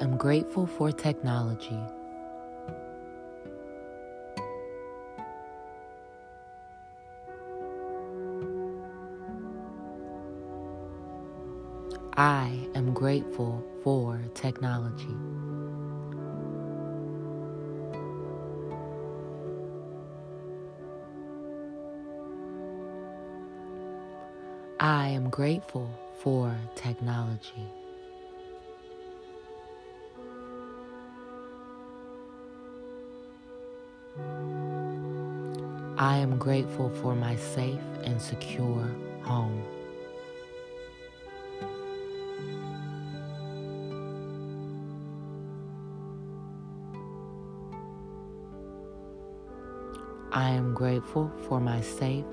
am grateful for technology. I am grateful for technology. I am grateful for technology. I am grateful for my safe and secure home. I am grateful for my safe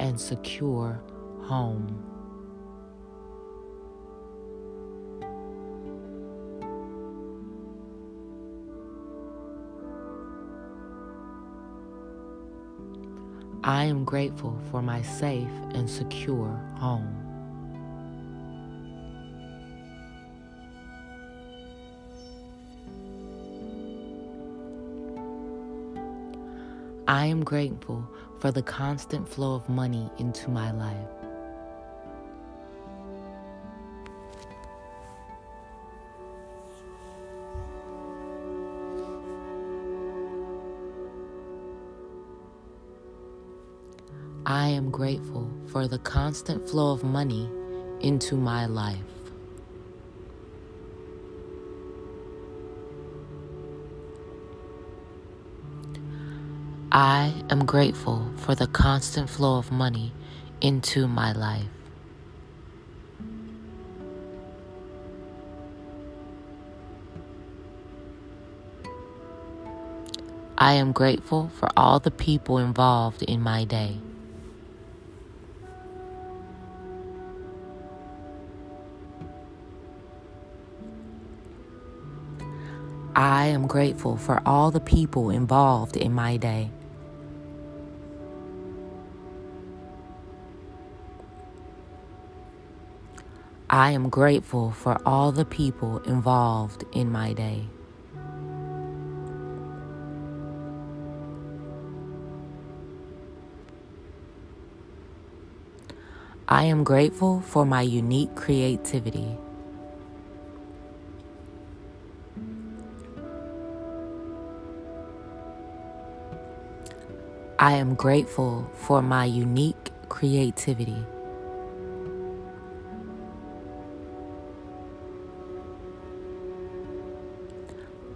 and secure home. I am grateful for my safe and secure home. I am grateful for the constant flow of money into my life. I am grateful for the constant flow of money into my life. I am grateful for the constant flow of money into my life. I am grateful for all the people involved in my day. I am grateful for all the people involved in my day. I am grateful for all the people involved in my day. I am grateful for my unique creativity. I am grateful for my unique creativity.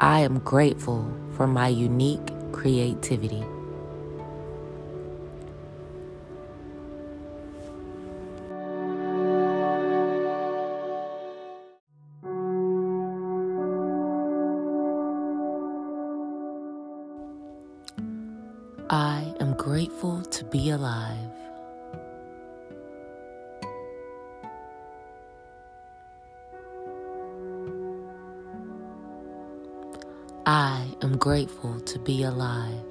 I am grateful for my unique creativity. Be alive. I am grateful to be alive.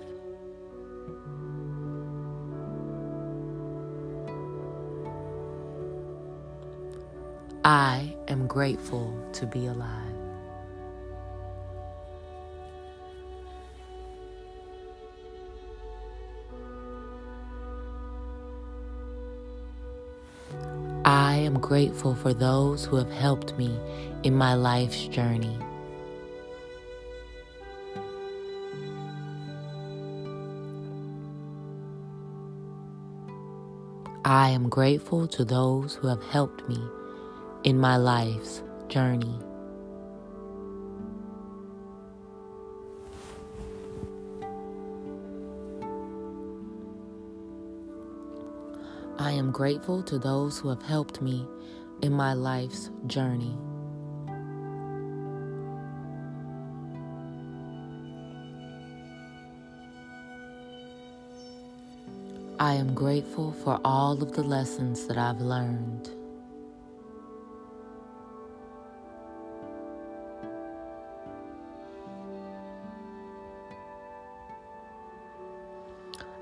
I am grateful to be alive. Am grateful for those who have helped me in my life's journey. I am grateful to those who have helped me in my life's journey. Am grateful to those who have helped me in my life's journey. I am grateful for all of the lessons that I've learned.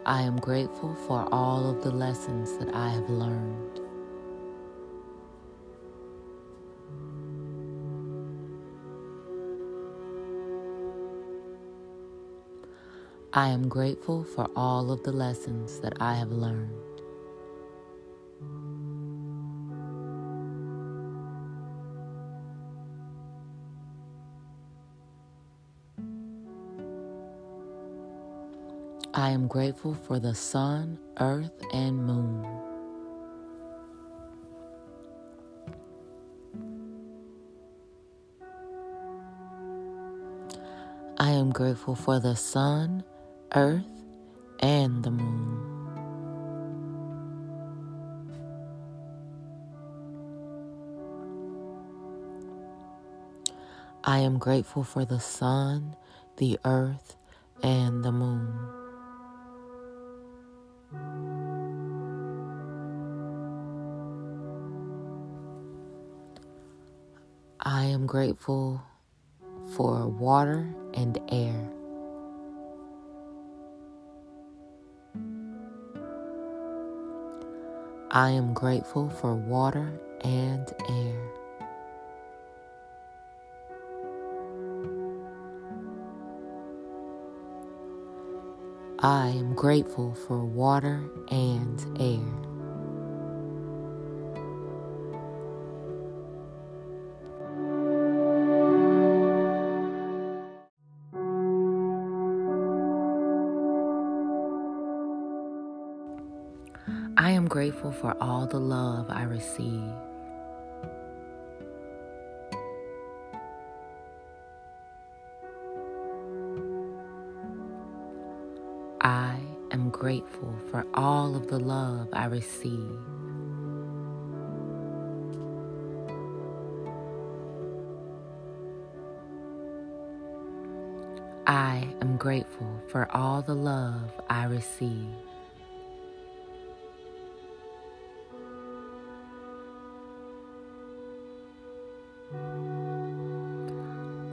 I am grateful for all of the lessons that I have learned. I am grateful for all of the lessons that I have learned. Am grateful for the sun, earth, and moon. I am grateful for the sun, earth, and the moon. I am grateful for the sun, the earth, and the moon. I am grateful for water and air. I am grateful for water and air. I am grateful for water and air. I am grateful for all the love I receive. For all of the love I receive. I am grateful for all the love I receive.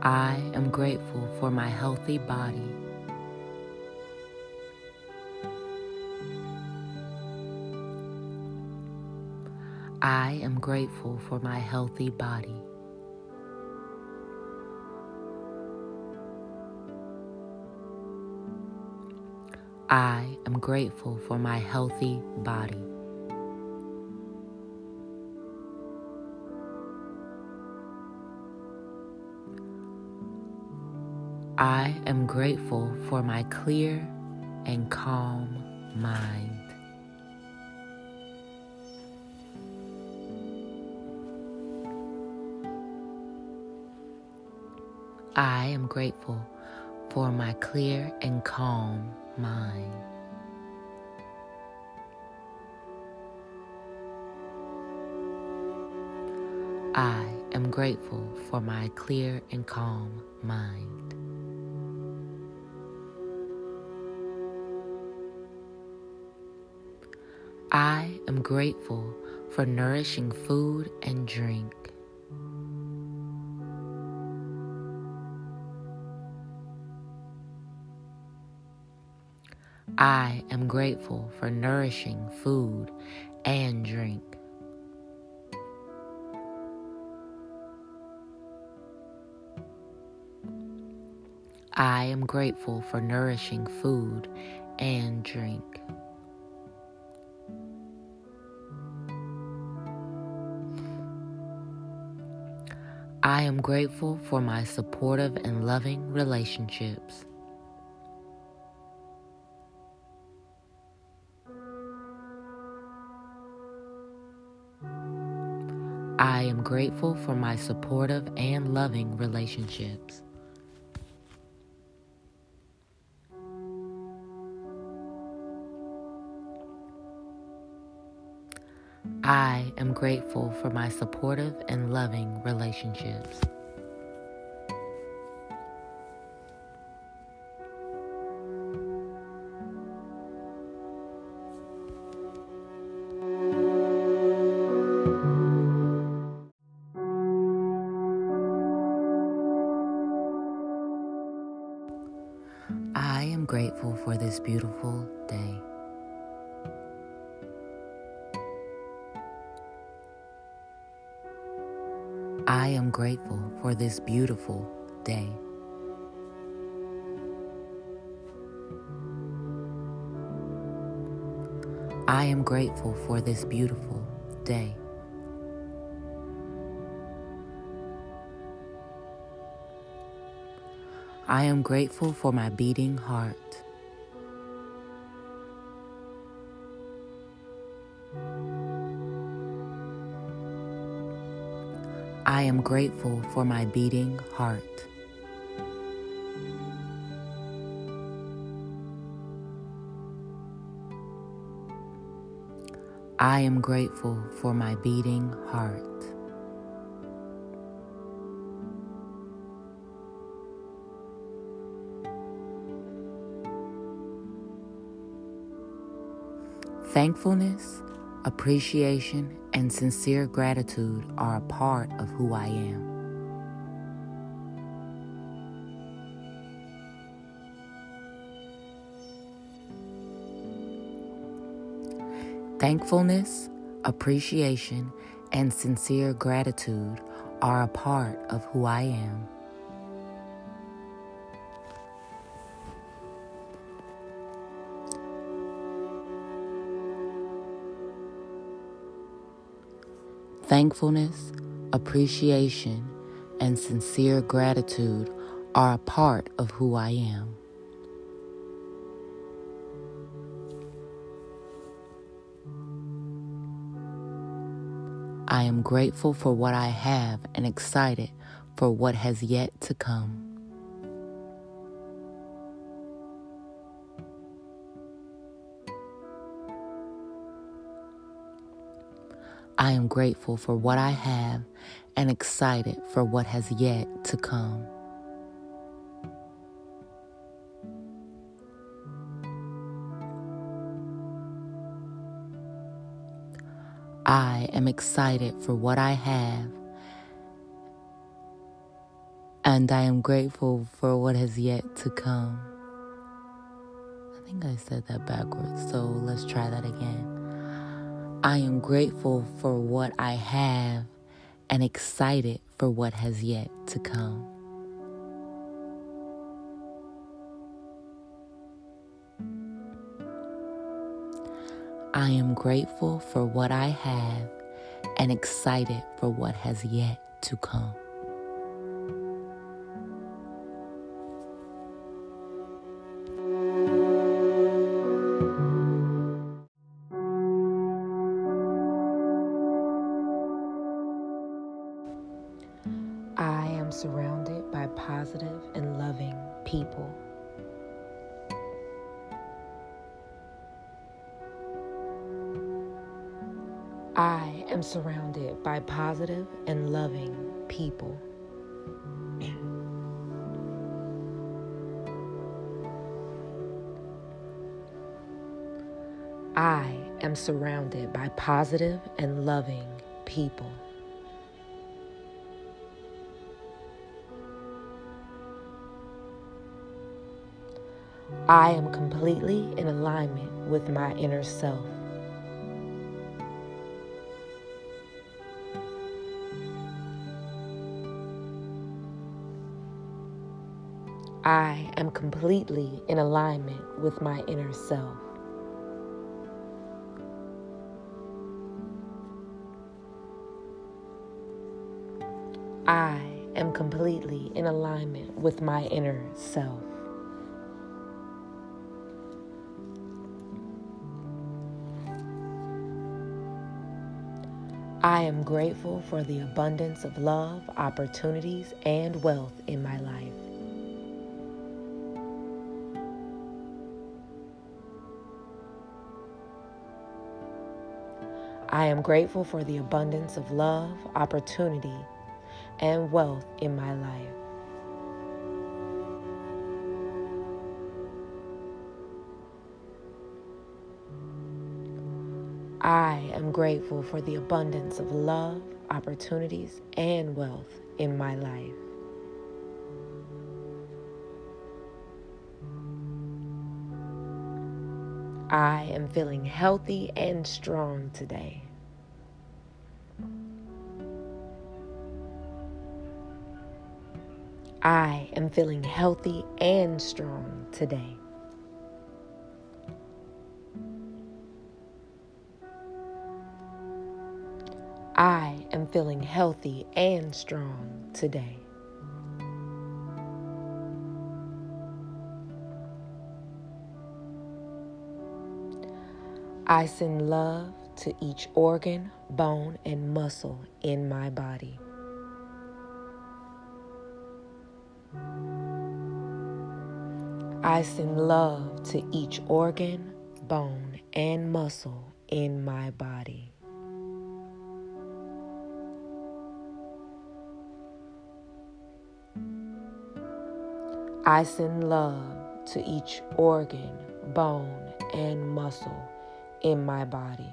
I am grateful for my healthy body. I am grateful for my healthy body. I am grateful for my healthy body. I am grateful for my clear and calm mind. I am grateful for my clear and calm mind. I am grateful for my clear and calm mind. I am grateful for nourishing food and drink. I am grateful for nourishing food and drink. I am grateful for nourishing food and drink. I am grateful for my supportive and loving relationships. I am grateful for my supportive and loving relationships. I am grateful for my supportive and loving relationships. beautiful day. I am grateful for this beautiful day. I am grateful for this beautiful day. I am grateful for my beating heart. I am grateful for my beating heart. I am grateful for my beating heart. Thankfulness, appreciation, and sincere gratitude are a part of who I am. Thankfulness, appreciation, and sincere gratitude are a part of who I am. Thankfulness, appreciation, and sincere gratitude are a part of who I am. I am grateful for what I have and excited for what has yet to come. I am grateful for what I have and excited for what has yet to come. I am excited for what I have, and I am grateful for what has yet to come. I think I said that backwards, so let's try that again. I am grateful for what I have and excited for what has yet to come. I am grateful for what I have and excited for what has yet to come. I am surrounded by positive and loving people. I am surrounded by positive and loving people. I am completely in alignment with my inner self. Am completely in alignment with my inner self. I am completely in alignment with my inner self. I am grateful for the abundance of love, opportunities, and wealth in my life. I am grateful for the abundance of love, opportunity, and wealth in my life. I am grateful for the abundance of love, opportunities, and wealth in my life. I am feeling healthy and strong today. I am feeling healthy and strong today. I am feeling healthy and strong today. I send love to each organ, bone, and muscle in my body. I send love to each organ, bone, and muscle in my body. I send love to each organ, bone, and muscle in my body.